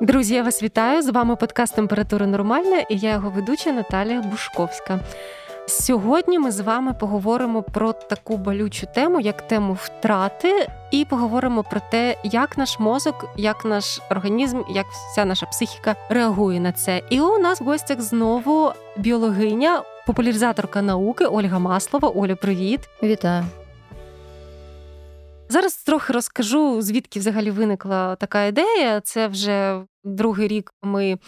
Друзі, я вас вітаю. З вами подкаст Температура Нормальна і я його ведуча Наталія Бушковська. Сьогодні ми з вами поговоримо про таку болючу тему, як тему втрати, і поговоримо про те, як наш мозок, як наш організм, як вся наша психіка реагує на це. І у нас в гостях знову біологиня, популяризаторка науки Ольга Маслова. Оля, привіт! Вітаю! Зараз трохи розкажу, звідки взагалі виникла така ідея. Це вже другий рік ми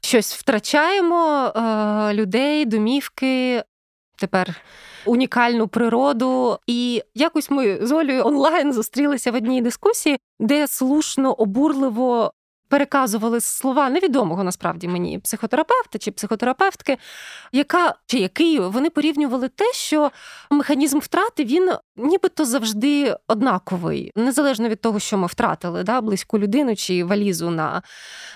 щось втрачаємо е, людей, домівки. Тепер унікальну природу, і якось ми з Олею онлайн зустрілися в одній дискусії, де слушно обурливо переказували слова невідомого насправді мені психотерапевта чи психотерапевтки, яка чи який вони порівнювали те, що механізм втрати він нібито завжди однаковий, незалежно від того, що ми втратили, да, близьку людину чи валізу на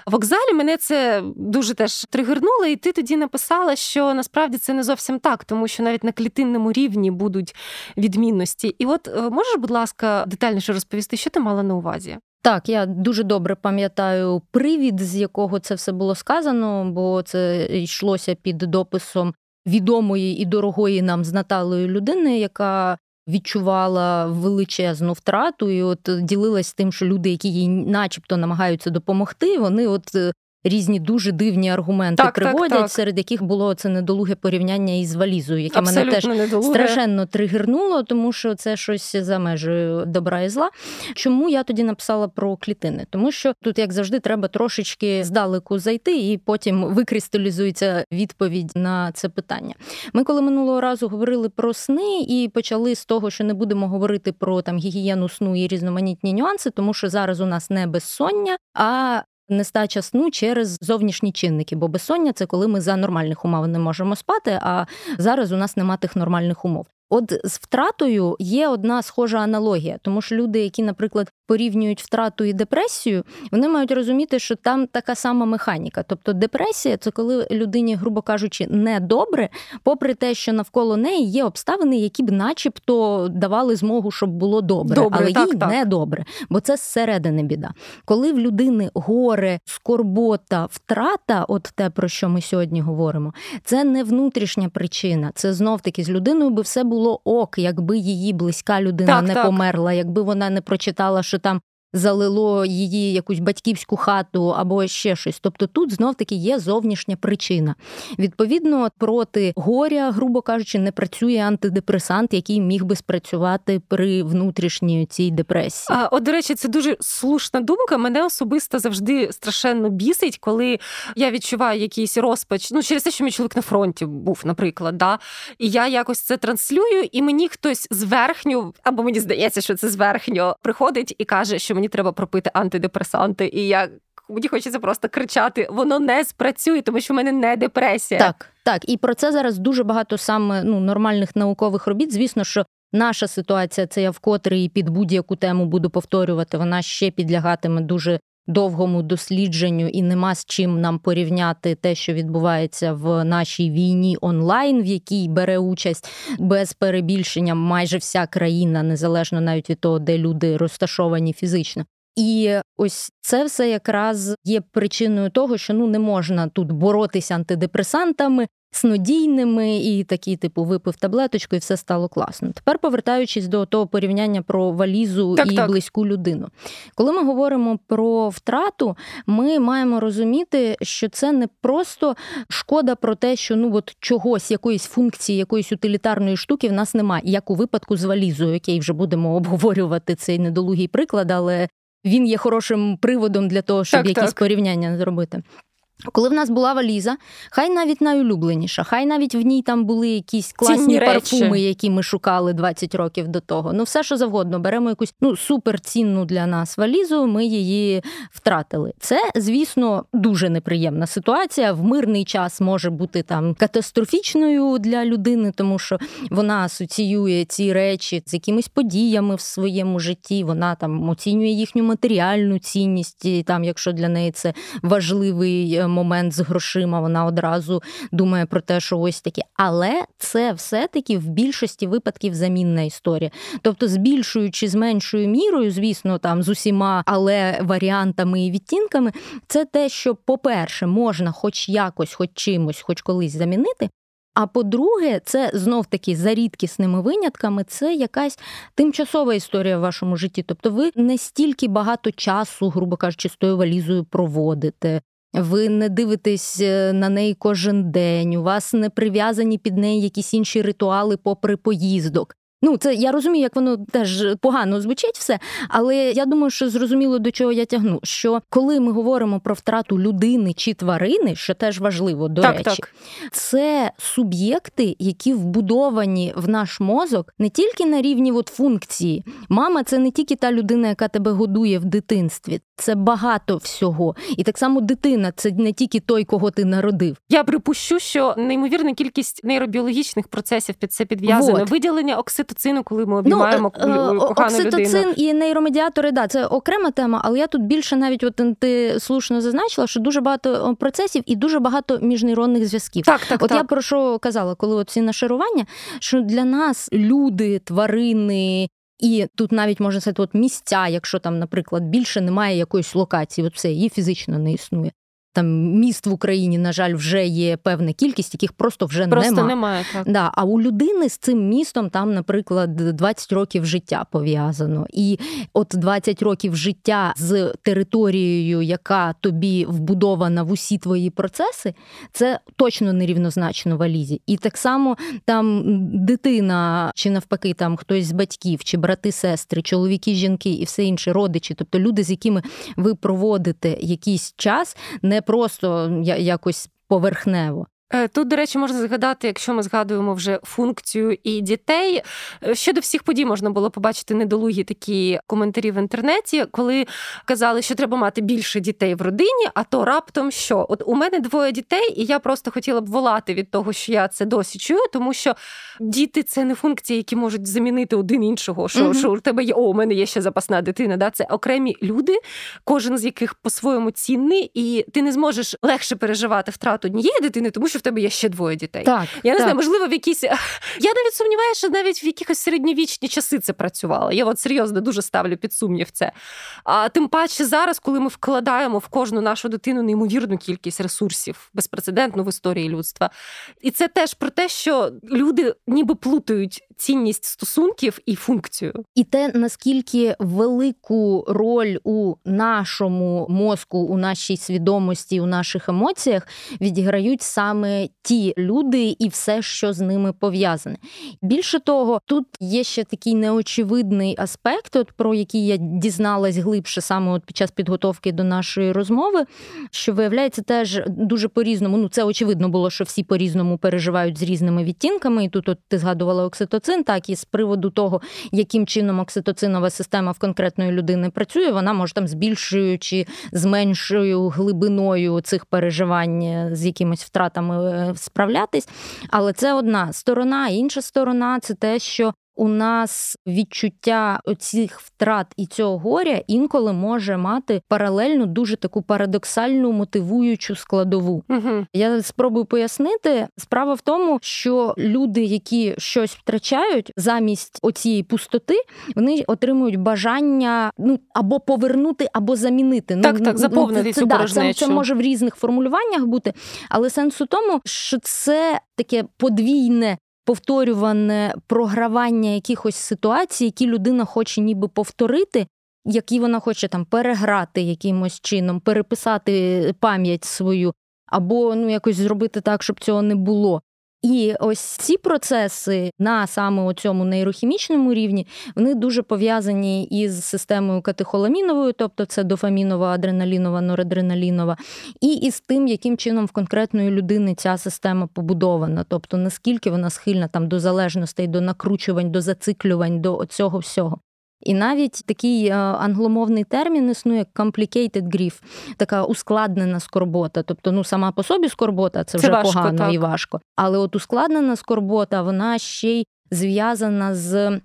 вокзалі. Мене це дуже теж тригернуло, і ти тоді написала, що насправді це не зовсім так, тому що навіть на клітинному рівні будуть відмінності. І от е, можеш, будь ласка, детальніше розповісти, що ти мала на увазі? Так, я дуже добре пам'ятаю привід, з якого це все було сказано, бо це йшлося під дописом відомої і дорогої нам з Наталою людини, яка відчувала величезну втрату, і от ділилась тим, що люди, які їй, начебто, намагаються допомогти, вони от різні дуже дивні аргументи так, приводять, так, так. серед яких було це недолуге порівняння із валізою, яке Абсолютно мене теж недолуге. страшенно тригернуло, тому що це щось за межею добра і зла. Чому я тоді написала про клітини? Тому що тут, як завжди, треба трошечки здалеку зайти, і потім викристалізується відповідь на це питання. Ми, коли минулого разу говорили про сни і почали з того, що не будемо говорити про там гігієну сну і різноманітні нюанси, тому що зараз у нас не безсоння, а нестача сну через зовнішні чинники, бо безсоння це коли ми за нормальних умов не можемо спати. А зараз у нас нема тих нормальних умов. От з втратою є одна схожа аналогія, тому що люди, які, наприклад, порівнюють втрату і депресію, вони мають розуміти, що там така сама механіка. Тобто депресія це коли людині, грубо кажучи, не добре, попри те, що навколо неї є обставини, які б, начебто, давали змогу, щоб було добре, добре але так, їй так. не добре, бо це зсередини біда. Коли в людини горе, скорбота, втрата, от те, про що ми сьогодні говоримо, це не внутрішня причина. Це знов таки з людиною би все було ок, якби її близька людина Так, не так. померла, якби вона не прочитала, що там. Залило її якусь батьківську хату або ще щось. Тобто тут знов таки є зовнішня причина. Відповідно, проти горя, грубо кажучи, не працює антидепресант, який міг би спрацювати при внутрішній цій депресії. А, от, до речі, це дуже слушна думка. Мене особисто завжди страшенно бісить, коли я відчуваю якийсь розпач. Ну, через те, що мій чоловік на фронті був, наприклад, да? і я якось це транслюю, і мені хтось зверхню, або мені здається, що це зверхньо, приходить і каже, що мені треба пропити антидепресанти. І я мені хочеться просто кричати: воно не спрацює, тому що в мене не депресія. Так, так. І про це зараз дуже багато саме ну, нормальних наукових робіт. Звісно, що наша ситуація це я вкотре і під будь-яку тему буду повторювати. Вона ще підлягатиме дуже довгому дослідженню, і нема з чим нам порівняти те, що відбувається в нашій війні онлайн, в якій бере участь без перебільшення майже вся країна, незалежно навіть від того, де люди розташовані фізично. І ось це все якраз є причиною того, що ну не можна тут боротися антидепресантами, снодійними і такі, типу, випив таблеточку, і все стало класно. Тепер повертаючись до того порівняння про валізу Так, і так. близьку людину. Коли ми говоримо про втрату, ми маємо розуміти, що це не просто шкода про те, що ну от чогось, якоїсь функції, якоїсь утилітарної штуки в нас немає, як у випадку з валізою, окей, вже будемо обговорювати цей недолугий приклад, але він є хорошим приводом для того, щоб Так, якісь так. порівняння зробити. Коли в нас була валіза, хай навіть найулюбленіша, хай навіть в ній там були якісь класні парфуми, які ми шукали 20 років до того. Ну, все, що завгодно, беремо якусь ну суперцінну для нас валізу, ми її втратили. Це, звісно, дуже неприємна ситуація. В мирний час може бути там катастрофічною для людини, тому що вона асоціює ці речі з якимись подіями в своєму житті. Вона там оцінює їхню матеріальну цінність, і там, якщо для неї це важливий е, момент з грошима, вона одразу думає про те, що ось таке. Але це все-таки в більшості випадків замінна історія. Тобто, збільшуючи з меншою мірою, звісно, там з усіма, але варіантами і відтінками, це те, що, по-перше, можна хоч якось, хоч чимось, хоч колись замінити. А по-друге, це знов таки за рідкісними винятками, це якась тимчасова історія в вашому житті. Тобто, ви не стільки багато часу, грубо кажучи, з тою валізою проводите. Ви не дивитесь е, на неї кожен день, у вас не прив'язані під неї якісь інші ритуали попри поїздок. Ну, це я розумію, як воно теж погано звучить все, але я думаю, що зрозуміло до чого я тягну. Що коли ми говоримо про втрату людини чи тварини, що теж важливо до так, речі, так. це суб'єкти, які вбудовані в наш мозок не тільки на рівні от функції. Мама це не тільки та людина, яка тебе годує в дитинстві, це багато всього. І так само дитина це не тільки той, кого ти народив. Я припущу, що неймовірна кількість нейробіологічних процесів під це підв'язано. Виділення окситоцину, коли ми обіймаємо ну, кохану окситоцин людину. і нейромедіатори, да, це окрема тема, але я тут більше навіть от ти слушно зазначила, що дуже багато процесів і дуже багато міжнейронних зв'язків. Так, так, от так. я про що казала, коли от ці нашарування, що для нас люди, тварини, і тут навіть можна сказати, от місця, якщо там, наприклад, більше немає якоїсь локації, от все її фізично не існує. Там міст в Україні, на жаль, вже є певна кількість, яких просто вже просто нема. немає. Так. Да, А у людини з цим містом там, наприклад, 20 років життя пов'язано. І от 20 років життя з територією, яка тобі вбудована в усі твої процеси, це точно нерівнозначно валізі. І так само там дитина, чи навпаки, там хтось з батьків, чи брати, сестри, чоловіки, жінки і все інше, родичі, тобто люди, з якими ви проводите якийсь час, не просто якось поверхнево. Е, тут, до речі, можна згадати, якщо ми згадуємо вже функцію і дітей. Е, щодо всіх подій можна було побачити недолугі такі коментарі в інтернеті, коли казали, що треба мати більше дітей в родині, а то раптом що? От у мене двоє дітей, і я просто хотіла б волати від того, що я це досі чую, тому що діти це не функції, які можуть замінити один іншого. Що mm що у тебе є, о, у мене є ще запасна дитина. Да? Це окремі люди, кожен з яких по-своєму цінний, і ти не зможеш легше переживати втрату однієї дитини, тому що тебе є ще двоє дітей. Так, Я не так. знаю, можливо, в якісь. Я навіть сумніваюся, що навіть в якихось середньовічні часи це працювало. Я от серйозно дуже ставлю під сумнів це. А тим паче зараз, коли ми вкладаємо в кожну нашу дитину неймовірну кількість ресурсів, безпрецедентну в історії людства. І це теж про те, що люди ніби плутають цінність стосунків і функцію. І те, наскільки велику роль у нашому мозку, у нашій свідомості, у наших емоціях відіграють саме ті люди і все, що з ними пов'язане. Більше того, тут є ще такий неочевидний аспект, от про який я дізналась глибше саме от під час підготовки до нашої розмови, що виявляється теж дуже по-різному. Ну, це очевидно було, що всі по-різному переживають з різними відтінками. І тут от ти згадувала окситоцин, так і з приводу того, яким чином окситоцинова система в конкретної людини працює, вона може там з меншою глибиною цих переживань з якимись втратами е, справлятись. Але це одна сторона, інша сторона це те, що у нас відчуття оцих втрат і цього горя інколи може мати паралельну дуже таку парадоксальну мотивуючу складову. Угу. Я спробую пояснити. Справа в тому, що люди, які щось втрачають замість оцієї пустоти, вони отримують бажання ну або повернути, або замінити. Так, ну, так, заповнити це, цю да, це, це може в різних формулюваннях бути, але сенс у тому, що це таке подвійне повторюване програвання якихось ситуацій, які людина хоче ніби повторити, які вона хоче там переграти якимось чином, переписати пам'ять свою, або ну якось зробити так, щоб цього не було. І ось ці процеси на саме цьому нейрохімічному рівні вони дуже пов'язані із системою катехоламіновою, тобто це дофамінова, адреналінова, норадреналінова, і із тим, яким чином в конкретної людини ця система побудована, тобто наскільки вона схильна там до залежностей, до накручувань, до зациклювань, до цього всього. І навіть такий е, англомовний термін існує complicated grief, така ускладнена скорбота. Тобто, ну сама по собі скорбота це вже це важко, погано так. і важко. Але от ускладнена скорбота, вона ще й зв'язана з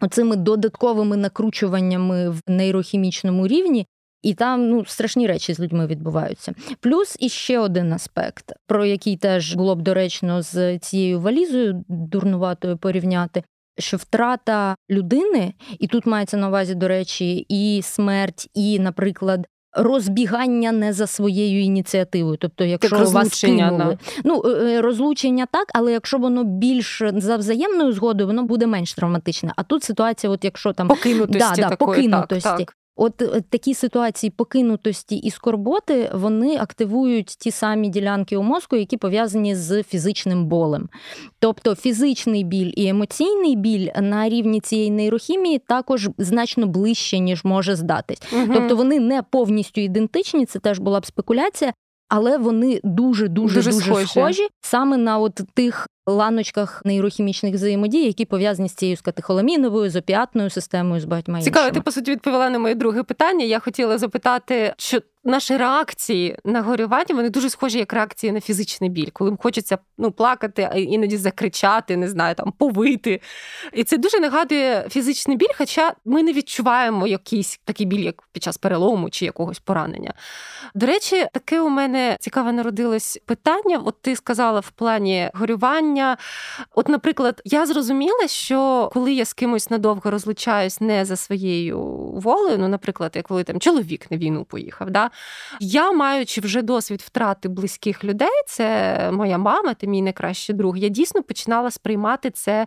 оцими додатковими накручуваннями в нейрохімічному рівні. І там ну страшні речі з людьми відбуваються. Плюс іще один аспект, про який теж було б доречно з цією валізою дурнуватою порівняти. Що втрата людини, і тут мається на увазі, до речі, і смерть, і, наприклад, розбігання не за своєю ініціативою. Тобто, якщо так, вас кинули, ну е, е, розлучення так, але якщо воно більш за взаємною згодою, воно буде менш травматичне. А тут ситуація, от якщо там покинутості, да, да, такої, покинутості. Так, так. От е, такі ситуації покинутості і скорботи вони активують ті самі ділянки у мозку, які пов'язані з фізичним болем. Тобто фізичний біль і емоційний біль на рівні цієї нейрохімії також значно ближче, ніж може здатись. Угу. Тобто вони не повністю ідентичні, це теж була б спекуляція. Але вони дуже дуже дуже, дуже схожі. схожі саме на от тих ланочках нейрохімічних взаємодій, які пов'язані з цією скатехоламіновою, з опіатною системою, з багатьма іншими. Цікаво, ти по суті відповіла на моє друге питання. Я хотіла запитати, що наші реакції на горювання вони дуже схожі як реакції на фізичний біль, коли хочеться ну, плакати, а іноді закричати, не знаю, там повити. І це дуже нагадує фізичний біль, хоча ми не відчуваємо якийсь такий біль, як під час перелому чи якогось поранення. До речі, таке у мене цікаве народилось питання. От ти сказала в плані горювання. От, наприклад, я зрозуміла, що коли я з кимось надовго розлучаюсь не за своєю волею, ну, наприклад, як коли там чоловік на війну поїхав, да, я, маючи вже досвід втрати близьких людей, це моя мама, ти мій найкращий друг. Я дійсно починала сприймати це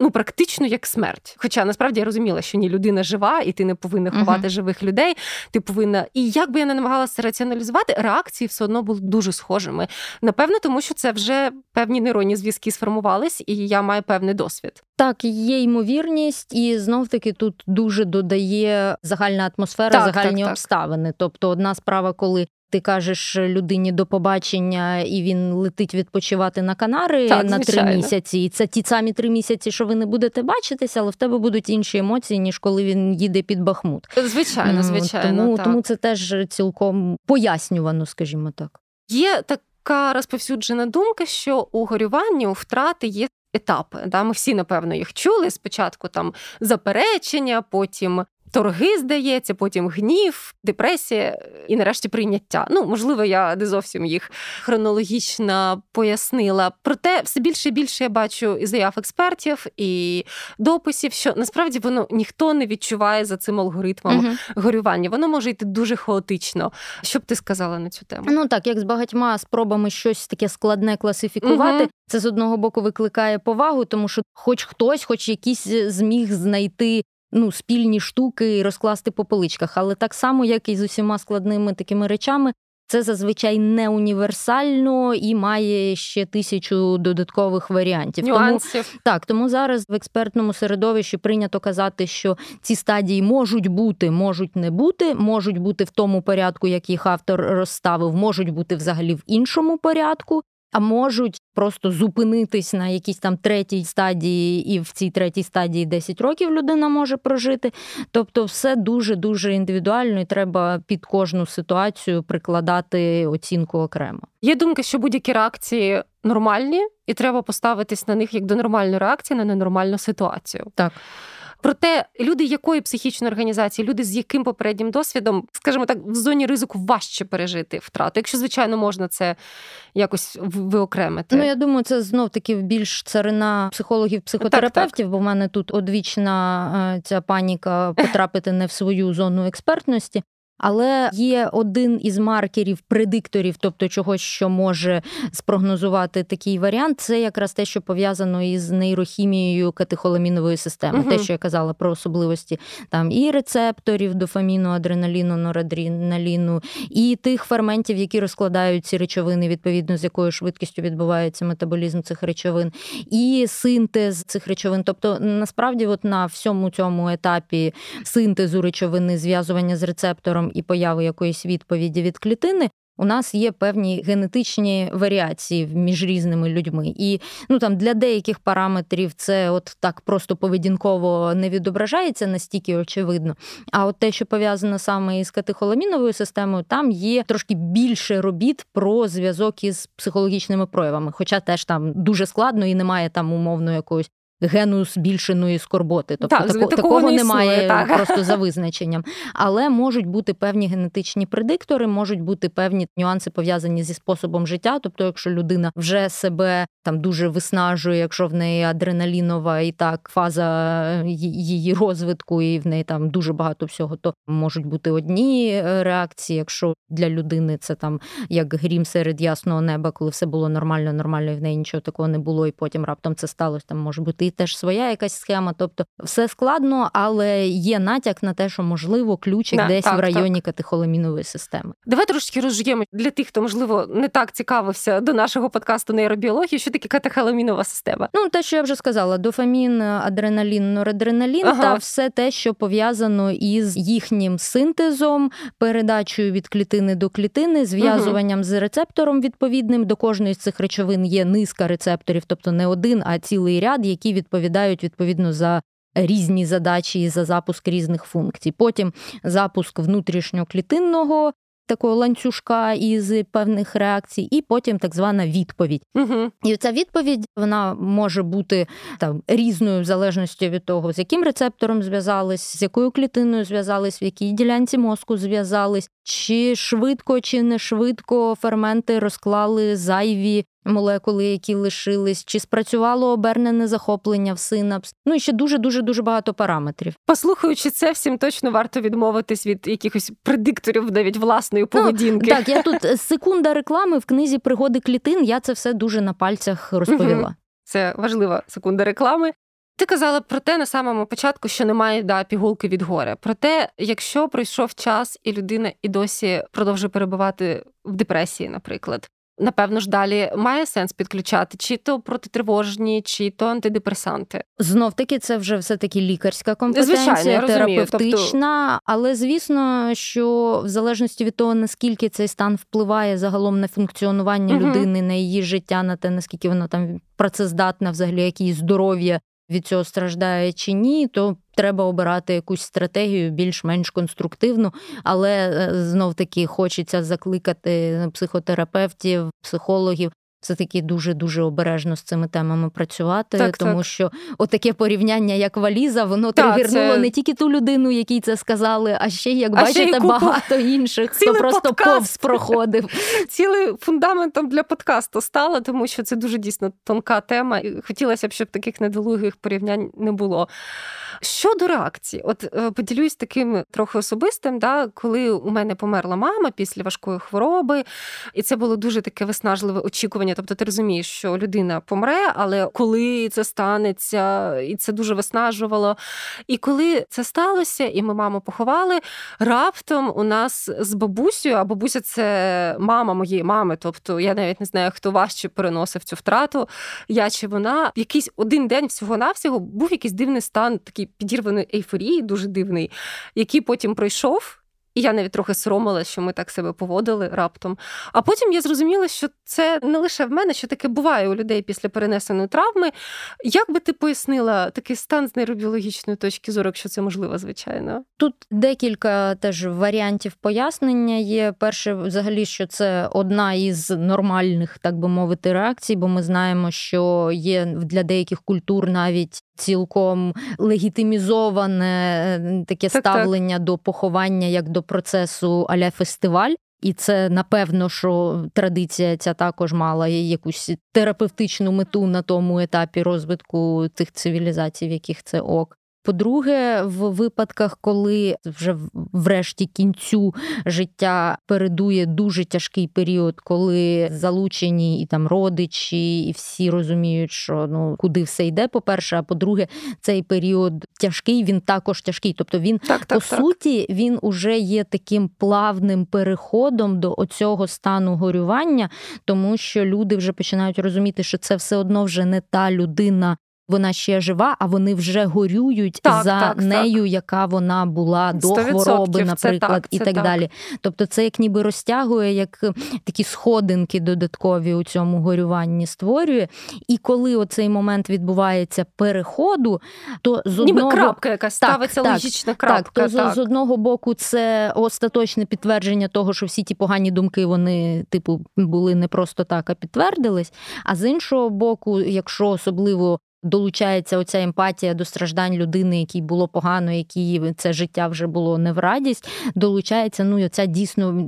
ну практично як смерть. Хоча насправді я розуміла, що ні людина жива, і ти не повинна ховати uh-huh. живих людей. Ти повинна, і як би я не намагалася раціоналізувати, реакції все одно були дуже схожими. Напевно, тому що це вже певні нейронні зв'язки сформувались, і я маю певний досвід. Так, є ймовірність, і знов таки тут дуже додає загальна атмосфера, так, загальні так, обставини. Тобто, одна справа, коли ти кажеш людині до побачення, і він летить відпочивати на Канари так, на три місяці. І це ті самі три місяці, що ви не будете бачитися, але в тебе будуть інші емоції, ніж коли він їде під Бахмут. Звичайно, звичайно. Тому, так. тому це теж цілком пояснювано, скажімо так. Є така розповсюджена думка, що у горюванні у втрати є. Етапи, да, ми всі напевно їх чули. Спочатку там заперечення, потім торги, здається, потім гнів, депресія і нарешті прийняття. Ну, можливо, я не зовсім їх хронологічно пояснила. Проте все більше і більше я бачу і заяв експертів, і дописів, що насправді воно ніхто не відчуває за цим алгоритмом угу. горювання. Воно може йти дуже хаотично. Що б ти сказала на цю тему? Ну так, як з багатьма спробами щось таке складне класифікувати, угу. це з одного боку викликає повагу, тому що, хоч хтось, хоч якийсь зміг знайти ну, спільні штуки і розкласти по поличках. Але так само, як і з усіма складними такими речами, це зазвичай не універсально і має ще тисячу додаткових варіантів. Нюансів. Тому, так, тому зараз в експертному середовищі прийнято казати, що ці стадії можуть бути, можуть не бути, можуть бути в тому порядку, як їх автор розставив, можуть бути взагалі в іншому порядку а можуть просто зупинитись на якійсь там третій стадії, і в цій третій стадії 10 років людина може прожити. Тобто, все дуже дуже індивідуально, і треба під кожну ситуацію прикладати оцінку окремо. Є думка, що будь-які реакції нормальні, і треба поставитись на них як до нормальної реакції на ненормальну ситуацію. Так. Проте люди якої психічної організації, люди з яким попереднім досвідом, скажімо так, в зоні ризику важче пережити втрату, якщо звичайно можна це якось виокремити. Ну я думаю, це знов таки більш царина психологів, психотерапевтів, так, так. бо в мене тут одвічна е, ця паніка потрапити не в свою зону експертності. Але є один із маркерів, предикторів, тобто чогось, що може спрогнозувати такий варіант, це якраз те, що пов'язано із нейрохімією катехоламінової системи. Угу. Те, що я казала про особливості там і рецепторів дофаміну, адреналіну, норадреналіну, і тих ферментів, які розкладають ці речовини, відповідно з якою швидкістю відбувається метаболізм цих речовин, і синтез цих речовин. Тобто, насправді, от на всьому цьому етапі синтезу речовини, зв'язування з рецептором і появи якоїсь відповіді від клітини. У нас є певні генетичні варіації між різними людьми, і ну там для деяких параметрів це от так просто поведінково не відображається настільки очевидно. А от те, що пов'язано саме із катехоламіновою системою, там є трошки більше робіт про зв'язок із психологічними проявами, хоча теж там дуже складно і немає там умовно якоїсь гену збільшеної скорботи. Тобто так, тако, такого, такого не немає так. просто за визначенням. Але можуть бути певні генетичні предиктори, можуть бути певні нюанси пов'язані зі способом життя. Тобто, якщо людина вже себе там дуже виснажує, якщо в неї адреналінова і так фаза її розвитку, і в неї там дуже багато всього, то можуть бути одні е, реакції. Якщо для людини це там як грім серед ясного неба, коли все було нормально, нормально, і в неї нічого такого не було, і потім раптом це сталося. Там може бути і теж своя якась схема. Тобто все складно, але є натяк на те, що можливо ключик да, десь так, в районі так. катехоламінової системи. Давай трошки розжуємо для тих, хто можливо не так цікавився до нашого подкасту нейробіології. Що таке катехоламінова система? Ну те, що я вже сказала: дофамін, адреналін, норадреналін ага. та все те, що пов'язано із їхнім синтезом, передачею від клітини до клітини, зв'язуванням угу. з рецептором відповідним. До кожної з цих речовин є низка рецепторів, тобто не один, а цілий ряд, які відповідають відповідно за. Різні задачі і за запуск різних функцій. Потім запуск внутрішньоклітинного такого ланцюжка із певних реакцій, і потім так звана відповідь. Угу. І ця відповідь вона може бути там різною в залежності від того, з яким рецептором зв'язались, з якою клітиною зв'язались, в якій ділянці мозку зв'язались, чи швидко, чи не швидко ферменти розклали зайві молекули, які лишились, чи спрацювало обернене захоплення в синапс. Ну і ще дуже дуже дуже багато параметрів. Послухаючи це, всім точно варто відмовитись від якихось предикторів, навіть власної ну, поведінки. Ну, так, я тут е, секунда реклами в книзі пригоди клітин. Я це все дуже на пальцях розповіла. Це важлива секунда реклами. Ти казала про те на самому початку, що немає да, пігулки від горя. Проте, якщо пройшов час і людина і досі продовжує перебувати в депресії, наприклад, Напевно ж, далі має сенс підключати чи то протитривожні, чи то антидепресанти. Знов таки, це вже все таки лікарська компетенція, Звичайно, терапевтична. Тобто... Але звісно, що в залежності від того, наскільки цей стан впливає загалом на функціонування угу. людини, на її життя, на те, наскільки вона там працездатна, взагалі, якісь здоров'я від цього страждає чи ні, то треба обирати якусь стратегію більш-менш конструктивну, але е, знов таки хочеться закликати психотерапевтів, психологів все таки дуже дуже обережно з цими темами працювати, так, тому так. що отаке порівняння, як валіза, воно так, тригернуло це... не тільки ту людину, якій це сказали, а ще як а бачите, ще багато інших, хто просто подкаст. повз проходив. Цілий фундаментом для подкасту стало, тому що це дуже дійсно тонка тема. і Хотілося б, щоб таких недолугих порівнянь не було. Щодо реакції, от е, поділюсь таким трохи особистим, да, коли у мене померла мама після важкої хвороби, і це було дуже таке виснажливе очікування. Тобто, ти розумієш, що людина помре, але коли це станеться, і це дуже виснажувало. І коли це сталося, і ми маму поховали, раптом у нас з бабусею, а бабуся це мама моєї мами, тобто я навіть не знаю, хто важче переносив цю втрату, я чи вона, якийсь один день всього-навсього був якийсь дивний стан, такий підірваної ейфорії, дуже дивний, який потім пройшов. І я навіть трохи соромилася, що ми так себе поводили раптом. А потім я зрозуміла, що це не лише в мене, що таке буває у людей після перенесеної травми. Як би ти пояснила такий стан з нейробіологічної точки зору, якщо це можливо, звичайно? Тут декілька теж варіантів пояснення є. Перше, взагалі, що це одна із нормальних, так би мовити, реакцій, бо ми знаємо, що є для деяких культур навіть цілком легітимізоване таке так, ставлення так. до поховання як до процесу аля фестиваль. І це напевно, що традиція ця також мала якусь терапевтичну мету на тому етапі розвитку тих цивілізацій, в яких це ок. По-друге, в випадках, коли вже врешті кінцю життя передує дуже тяжкий період, коли залучені і там родичі, і всі розуміють, що ну куди все йде. По перше, а по-друге, цей період тяжкий, він також тяжкий. Тобто він так, так, по так. суті він уже є таким плавним переходом до оцього стану горювання, тому що люди вже починають розуміти, що це все одно вже не та людина, вона ще жива, а вони вже горюють так, за так, нею, так. яка вона була до хвороби, наприклад, це і так, далі. Тобто, це як ніби розтягує, як е, такі сходинки додаткові у цьому горюванні створює. І коли оцей момент відбувається переходу, то з одного ніби крапка якась ставиться логічна крапка. Так, то так. з одного боку це остаточне підтвердження того, що всі ті погані думки вони, типу, були не просто так, а підтвердились. А з іншого боку, якщо особливо долучається оця емпатія до страждань людини, якій було погано, якій це життя вже було не в радість. Долучається ну ця дійсно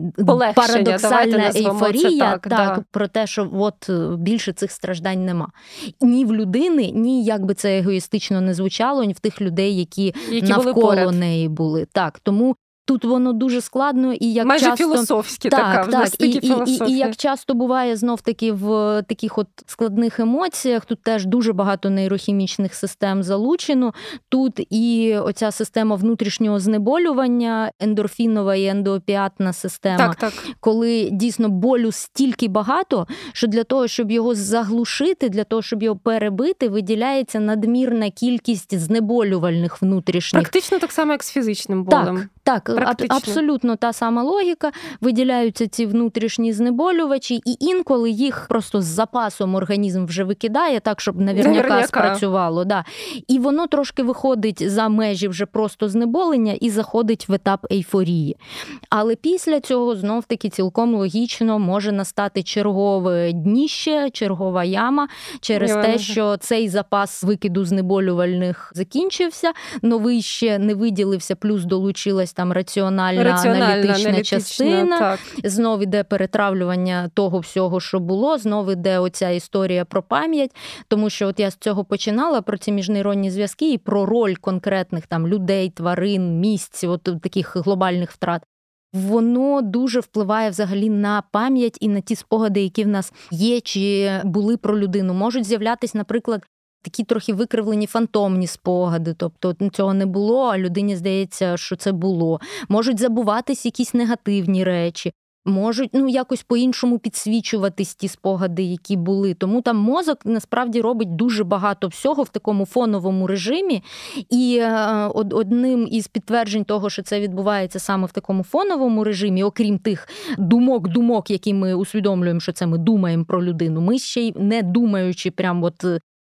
парадоксальна ейфорія так, так, да. про те, що от е, більше цих страждань нема. Ні в людини, ні як би це егоїстично не звучало, ні в тих людей, які, які навколо були неї були. Так тому Тут воно дуже складно і як майже часто... філософське так, така так, і, і, і, і як часто буває знов таки в таких от складних емоціях, тут теж дуже багато нейрохімічних систем залучено. Тут і оця система внутрішнього знеболювання, ендорфінова і ендоопіатна система, так, так. коли дійсно болю стільки багато, що для того, щоб його заглушити, для того, щоб його перебити, виділяється надмірна кількість знеболювальних внутрішніх. Практично так само, як з фізичним болем. Так, так Практично. абсолютно та сама логіка. Виділяються ці внутрішні знеболювачі, і інколи їх просто з запасом організм вже викидає, так щоб навірняка спрацювало. Да. І воно трошки виходить за межі вже просто знеболення і заходить в етап ейфорії. Але після цього знов таки цілком логічно може настати чергове дніще, чергова яма через Я те, що цей запас викиду знеболювальних закінчився, новий ще не виділився, плюс долучилась там раціональна, раціональна аналітична, аналітична частина. Так. Знов іде перетравлювання того всього, що було. Знов іде оця історія про пам'ять, тому що от я з цього починала про ці міжнейронні зв'язки і про роль конкретних там людей, тварин, місць, от таких глобальних втрат. Воно дуже впливає взагалі на пам'ять і на ті спогади, які в нас є, чи були про людину. Можуть з'являтися, наприклад, такі трохи викривлені фантомні спогади, тобто цього не було, а людині здається, що це було. Можуть забуватись якісь негативні речі. Можуть ну якось по-іншому підсвічуватись ті спогади, які були. Тому там мозок насправді робить дуже багато всього в такому фоновому режимі. І е, одним із підтверджень того, що це відбувається саме в такому фоновому режимі, окрім тих думок-думок, які ми усвідомлюємо, що це ми думаємо про людину. Ми ще й не думаючи, прям от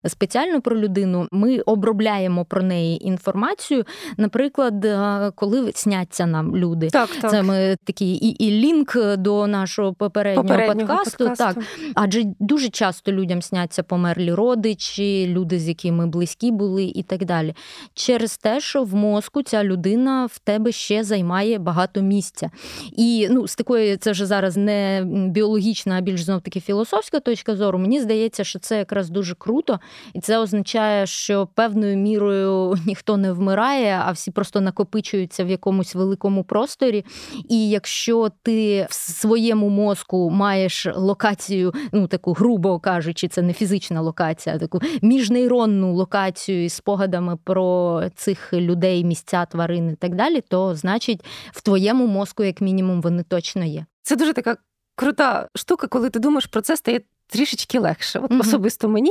спеціально про людину, ми обробляємо про неї інформацію. Наприклад, е, коли сняться нам люди, так, так. це ми такий і і лінк до нашого попереднього, попереднього подкасту. подкасту. Так, адже дуже часто людям сняться померлі родичі, люди, з якими близькі були, і так далі. Через те, що в мозку ця людина в тебе ще займає багато місця. І ну, з такої це вже зараз не біологічна, а більш знов таки філософська точка зору. Мені здається, що це якраз дуже круто, і це означає, що певною мірою ніхто не вмирає, а всі просто накопичуються в якомусь великому просторі. І якщо ти в своєму мозку маєш локацію, ну таку грубо кажучи, це не фізична локація, а таку міжнейронну локацію із спогадами про цих людей, місця, тварин і так далі, то значить в твоєму мозку, як мінімум, вони точно є. Це дуже така. Крута штука, коли ти думаєш про це, стає трішечки легше, от mm-hmm. особисто мені.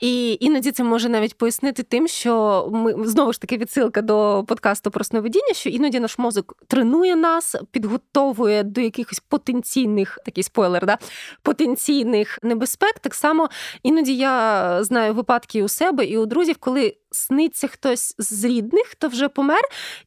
І іноді це може навіть пояснити тим, що ми знову ж таки відсилка до подкасту про сновидіння, що іноді наш мозок тренує нас, підготовує до якихось потенційних такий спойлер, да, потенційних небезпек. Так само іноді я знаю випадки у себе і у друзів, коли сниться хтось з рідних, хто вже помер,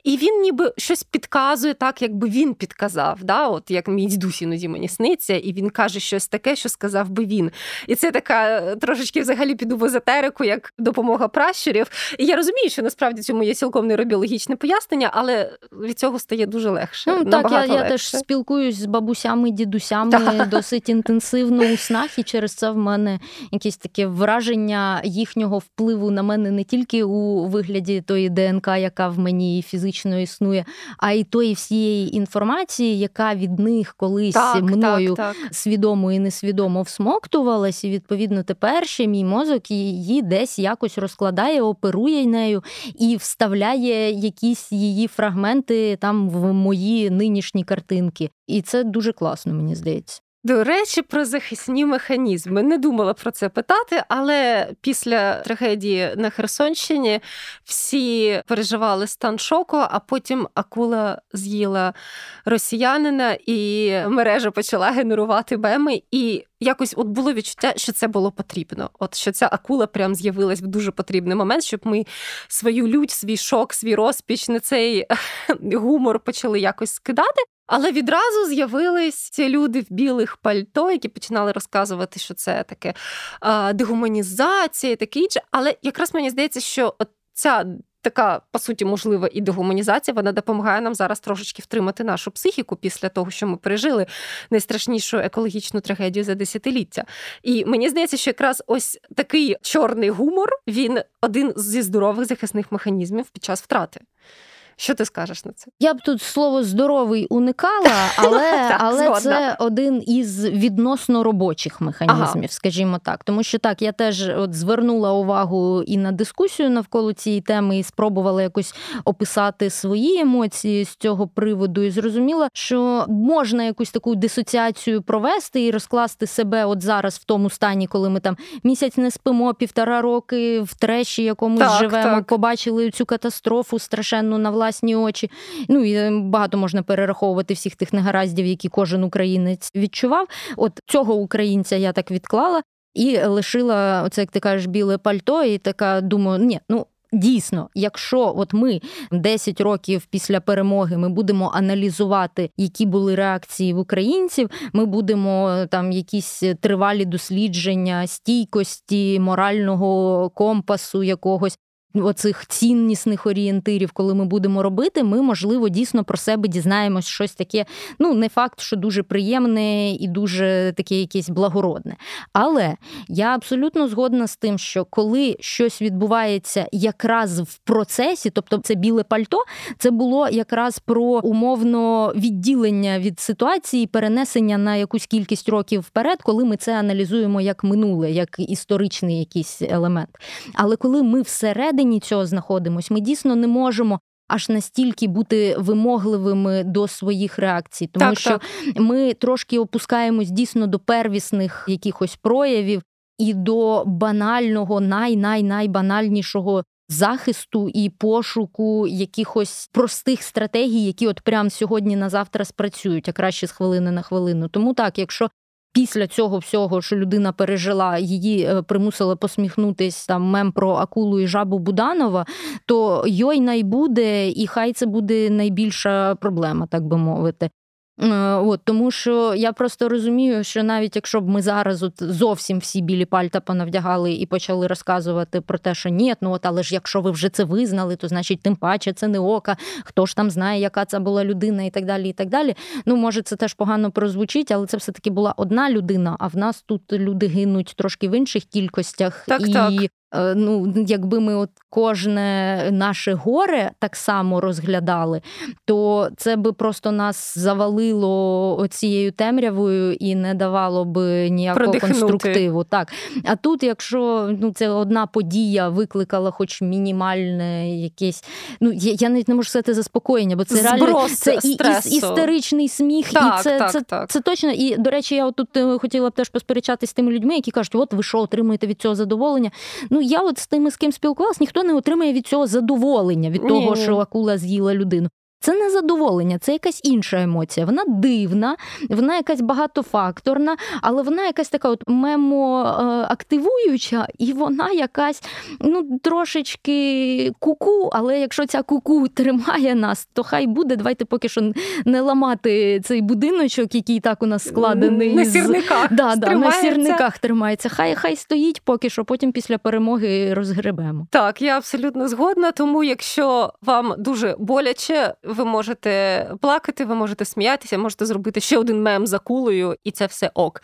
і він ніби щось підказує так, якби він підказав. Да? От Як мій дідусь іноді мені сниться, і він каже щось таке, що сказав би він. І це така е, трошечки взагалі піду в езотерику, як допомога пращурів. І я розумію, що насправді цьому є цілком нейробіологічне пояснення, але від цього стає дуже легше. Ну, Так, я я теж спілкуюсь з бабусями, дідусями так. досить інтенсивно у снах, і через це в мене якесь таке враження їхнього впливу на мене не тільки у вигляді тої ДНК, яка в мені фізично існує, а й тої всієї інформації, яка від них колись так, мною так, так. свідомо і несвідомо всмоктувалась, і відповідно тепер ще мій мозок її десь якось розкладає, оперує нею і вставляє якісь її фрагменти там в мої нинішні картинки. І це дуже класно, мені здається. До речі, про захисні механізми не думала про це питати, але після трагедії на Херсонщині всі переживали стан шоку, а потім акула з'їла росіянина, і мережа почала генерувати меми. І якось от було відчуття, що це було потрібно. От що ця акула прям з'явилась в дуже потрібний момент, щоб ми свою лють, свій шок, свій розпіч на цей гумор почали якось скидати. Але відразу з'явились ці люди в білих пальто, які починали розказувати, що це таке а, дегуманізація, таке інше. Але якраз мені здається, що ця така, по суті, можлива і дегуманізація, вона допомагає нам зараз трошечки втримати нашу психіку після того, що ми пережили найстрашнішу екологічну трагедію за десятиліття. І мені здається, що якраз ось такий чорний гумор він один зі здорових захисних механізмів під час втрати. Що ти скажеш на це? Я б тут слово здоровий уникала, але так, але це один із відносно робочих механізмів, ага. скажімо так. Тому що так, я теж от звернула увагу і на дискусію навколо цієї теми, і спробувала якось описати свої емоції з цього приводу, і зрозуміла, що можна якусь таку дисоціацію провести і розкласти себе от зараз в тому стані, коли ми там місяць не спимо, півтора роки в треші якомусь так, живемо, так. побачили цю катастрофу страшенну на власні власні очі. Ну і е, багато можна перераховувати всіх тих негараздів, які кожен українець відчував. От цього українця я так відклала і лишила оце, як ти кажеш, біле пальто, і така думаю, ні, ну. Дійсно, якщо от ми 10 років після перемоги ми будемо аналізувати, які були реакції в українців, ми будемо е, там якісь тривалі дослідження стійкості, морального компасу якогось оцих ціннісних орієнтирів, коли ми будемо робити, ми, можливо, дійсно про себе дізнаємось щось таке. Ну, не факт, що дуже приємне і дуже таке якесь благородне. Але я абсолютно згодна з тим, що коли щось відбувається якраз в процесі, тобто це біле пальто, це було якраз про умовно відділення від ситуації, перенесення на якусь кількість років вперед, коли ми це аналізуємо як минуле, як історичний якийсь елемент. Але коли ми всередині всередині цього знаходимось, ми дійсно не можемо. Аж настільки бути вимогливими до своїх реакцій, тому так, що так. ми трошки опускаємось дійсно до первісних якихось проявів і до банального, най-най-найбанальнішого захисту і пошуку якихось простих стратегій, які от прямо сьогодні на завтра спрацюють, а краще з хвилини на хвилину. Тому так, якщо Після цього всього, що людина пережила, її е, примусили посміхнутись там мем про акулу і жабу Буданова, то йой найбуде, і хай це буде найбільша проблема, так би мовити. Е, от, Тому що я просто розумію, що навіть якщо б ми зараз от зовсім всі білі пальта понавдягали і почали розказувати про те, що ні, ну от, але ж якщо ви вже це визнали, то значить тим паче це не ока, хто ж там знає, яка це була людина, і так далі. і так далі. Ну, може, це теж погано прозвучить, але це все-таки була одна людина, а в нас тут люди гинуть трошки в інших кількостях. Так, і так. Е, ну, якби ми от кожне наше горе так само розглядали, то це би просто нас завалило цією темрявою і не давало би ніякого Продихнути. конструктиву. Так. А тут, якщо ну, це одна подія викликала хоч мінімальне якесь, ну я, я навіть не можу сказати заспокоєння, бо це Зброс реально це і, і, істеричний сміх, так, і це, так, це, так. це точно. І, до речі, я тут е, хотіла б теж посперечатися з тими людьми, які кажуть, от ви що отримуєте від цього задоволення. Ну, Ну я от з тими, з ким спілкувалась, ніхто не отримає від цього задоволення від того, Ні. що акула з'їла людину. Це не задоволення, це якась інша емоція. Вона дивна, вона якась багатофакторна, але вона якась така от мемоактивуюча, і вона якась ну, трошечки куку, але якщо ця куку тримає нас, то хай буде. Давайте поки що не ламати цей будиночок, який так у нас складений. На сірниках да, да, на сірниках тримається. Хай хай стоїть поки що, потім після перемоги розгребемо. Так, я абсолютно згодна. Тому якщо вам дуже боляче ви можете плакати, ви можете сміятися, можете зробити ще один мем за кулею, і це все ок.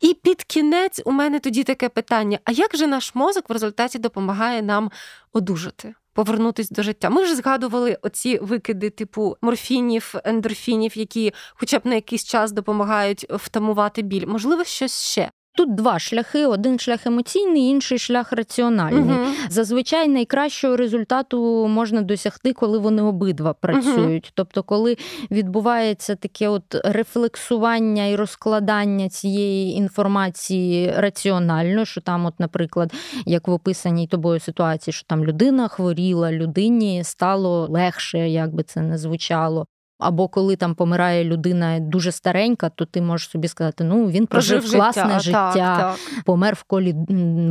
І під кінець у мене тоді таке питання: а як же наш мозок в результаті допомагає нам одужати? Повернутися до життя. Ми вже згадували оці викиди, типу морфінів, ендорфінів, які, хоча б на якийсь час допомагають втамувати біль. Можливо, щось ще. Тут два шляхи: один шлях емоційний, інший шлях раціональний. Угу. Зазвичай найкращого результату можна досягти, коли вони обидва працюють. Угу. Тобто, коли відбувається таке от рефлексування і розкладання цієї інформації раціонально, що там, от, наприклад, як в описаній тобою ситуації, що там людина хворіла, людині стало легше, як би це не звучало. Або коли там помирає людина дуже старенька, то ти можеш собі сказати, ну він прожив, прожив класне життя, життя так, так. помер в колі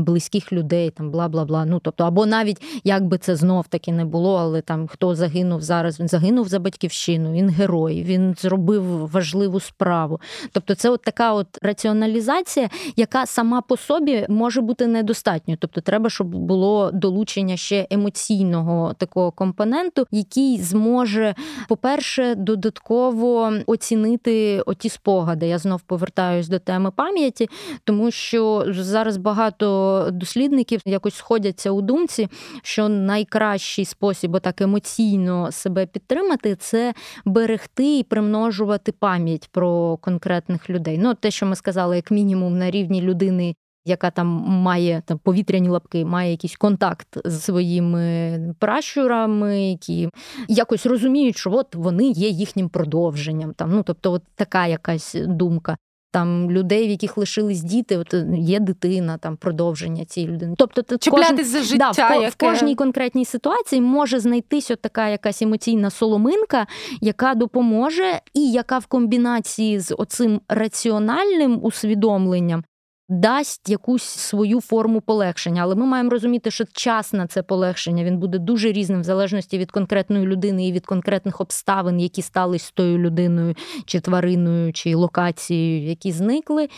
близьких людей, там бла бла бла. Ну тобто, або навіть як би це знов таки не було, але там хто загинув зараз, він загинув за батьківщину, він герой, він зробив важливу справу. Тобто, це от така от раціоналізація, яка сама по собі може бути недостатньою. Тобто, треба, щоб було долучення ще емоційного такого компоненту, який зможе, по-перше, додатково оцінити оті спогади. Я знов повертаюсь до теми пам'яті, тому що зараз багато дослідників якось сходяться у думці, що найкращий спосіб отак емоційно себе підтримати це берегти і примножувати пам'ять про конкретних людей. Ну, те, що ми сказали, як мінімум на рівні людини. Яка там має там повітряні лапки, має якийсь контакт з своїми пращурами, які якось розуміють, що от вони є їхнім продовженням. Там, ну тобто, от така якась думка там людей, в яких лишились діти, от е, є дитина, там продовження цієї людини. Тобто Чіплятись за життя, да, в, яке... в кожній конкретній ситуації може знайтись от така якась емоційна соломинка, яка допоможе, і яка в комбінації з оцим раціональним усвідомленням дасть якусь свою форму полегшення. Але ми маємо розуміти, що час на це полегшення він буде дуже різним в залежності від конкретної людини і від конкретних обставин, які стались з тою людиною, чи твариною, чи локацією, які зникли.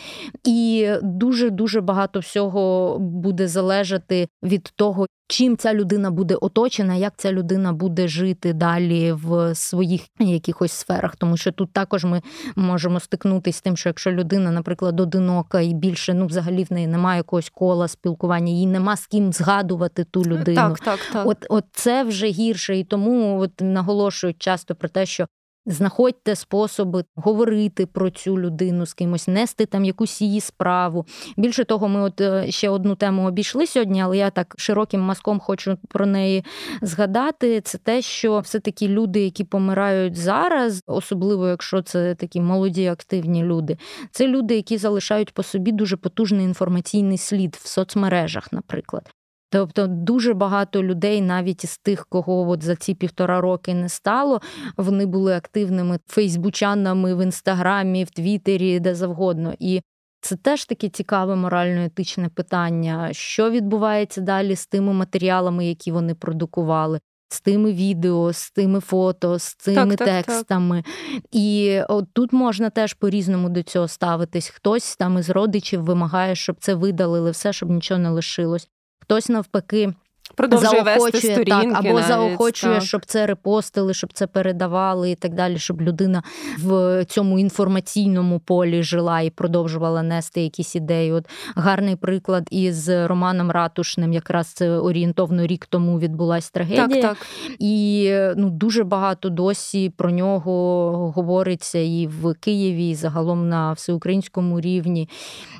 І дуже дуже багато всього буде залежати від того, чим ця людина буде оточена, як ця людина буде жити далі в своїх якихось сферах. Тому що тут також ми можемо стикнутися з тим, що якщо людина, наприклад, одинока і більше ну, взагалі в неї немає якогось кола спілкування, їй нема з ким згадувати ту людину. Так, так, так. От, от це вже гірше, і тому от наголошують часто про те, що Знаходьте способи говорити про цю людину з кимось, нести там якусь її справу. Більше того, ми от е, ще одну тему обійшли сьогодні, але я так широким мазком хочу про неї згадати. Це те, що все-таки люди, які помирають зараз, особливо якщо це такі молоді, активні люди, це люди, які залишають по собі дуже потужний інформаційний слід в соцмережах, наприклад. Тобто дуже багато людей, навіть із тих, кого от за ці півтора роки не стало, вони були активними фейсбучанами в інстаграмі, в Твіттері, де завгодно. І це теж таке цікаве морально-етичне питання, що відбувається далі з тими матеріалами, які вони продукували. З тими відео, з тими фото, з цими так, текстами. Так, так. І от тут можна теж по-різному до цього ставитись. Хтось там із родичів вимагає, щоб це видалили, все, щоб нічого не лишилось хтось навпаки. Продовжує вести сторінки так, або навіть, заохочує, так. щоб це репостили, щоб це передавали і так далі, щоб людина в цьому інформаційному полі жила і продовжувала нести якісь ідеї. От гарний приклад із Романом Ратушним, якраз це орієнтовно рік тому відбулася трагедія. Так, так. І ну дуже багато досі про нього говориться і в Києві, і загалом на всеукраїнському рівні.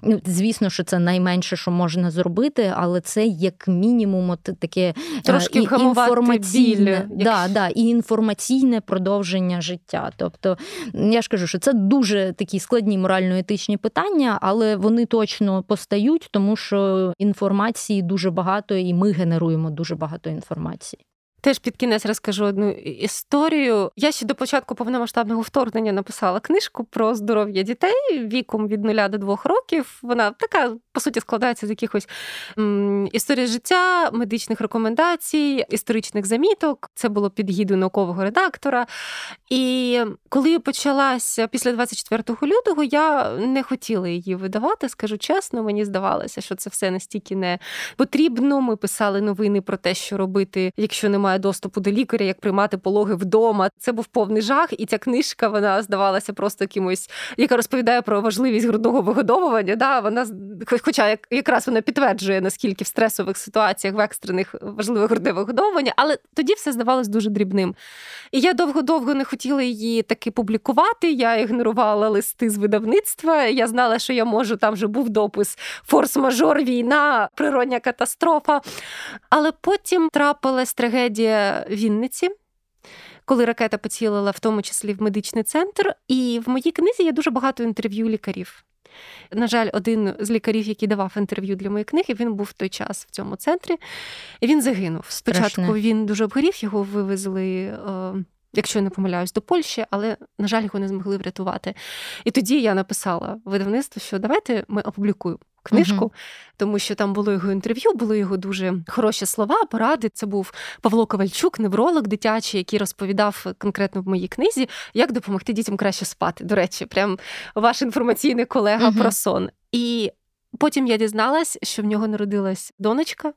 Ну, Звісно, що це найменше, що можна зробити, але це як мінімум от таке е, Трошки інформаційне біль, да, да, і інформаційне продовження життя. Тобто, я ж кажу, що це дуже такі складні морально-етичні питання, але вони точно постають, тому що інформації дуже багато, і ми генеруємо дуже багато інформації. Теж під кінець розкажу одну історію. Я ще до початку повномасштабного вторгнення написала книжку про здоров'я дітей віком від нуля до двох років. Вона така, по суті, складається з якихось м, історій життя, медичних рекомендацій, історичних заміток. Це було під гіду наукового редактора. І коли почалася після 24 лютого, я не хотіла її видавати, скажу чесно, мені здавалося, що це все настільки не потрібно. Ми писали новини про те, що робити, якщо немає доступу до лікаря, як приймати пологи вдома. Це був повний жах, і ця книжка вона здавалася просто якимось, яка розповідає про важливість грудного вигодовування. Да, Вона хоча як якраз вона підтверджує, наскільки в стресових ситуаціях в екстрених важливе грудне вигодовування, але тоді все здавалось дуже дрібним. І я довго-довго не хотіла її таки публікувати. Я ігнорувала листи з видавництва. Я знала, що я можу, там вже був допис форс-мажор, війна, природня катастрофа. Але потім трапилась трагедія Вінниці. Коли ракета поцілила, в тому числі в медичний центр, і в моїй книзі є дуже багато інтерв'ю лікарів. На жаль, один з лікарів, який давав інтерв'ю для моєї книги, він був в той час в цьому центрі. і Він загинув. Спочатку Страшне. він дуже обгорів, його вивезли е, якщо я не помиляюсь, до Польщі, але, на жаль, його не змогли врятувати. І тоді я написала видавництву, що давайте ми опублікуємо книжку, uh тому що там було його інтерв'ю, були його дуже хороші слова, поради. Це був Павло Ковальчук, невролог дитячий, який розповідав конкретно в моїй книзі, як допомогти дітям краще спати. До речі, прям ваш інформаційний колега uh про сон. І Потім я дізналась, що в нього народилась донечка,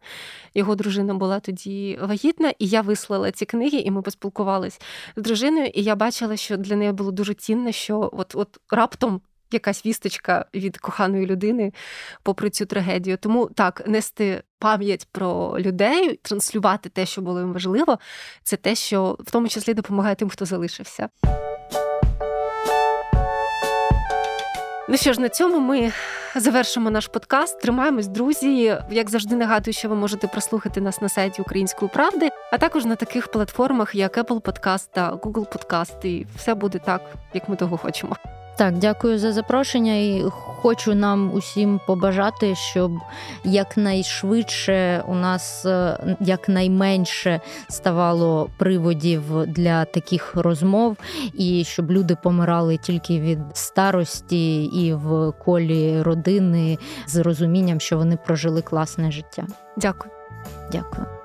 його дружина була тоді вагітна, і я вислала ці книги, і ми поспілкувались з дружиною. І я бачила, що для неї було дуже цінно, що от от раптом якась вісточка від коханої людини попри цю трагедію. Тому так, нести пам'ять про людей, транслювати те, що було їм важливо, це те, що в тому числі допомагає тим, хто залишився. Ну що ж, на цьому ми завершимо наш подкаст. Тримаємось, друзі. Як завжди, нагадую, що ви можете прослухати нас на сайті Української правди, а також на таких платформах, як Apple Podcast та Google Podcast. І все буде так, як ми того хочемо. Так, дякую за запрошення і хочу нам усім побажати, щоб якнайшвидше у нас е, якнайменше ставало приводів для таких розмов, і щоб люди помирали тільки від старості і в колі родини з розумінням, що вони прожили класне життя. Дякую. Дякую.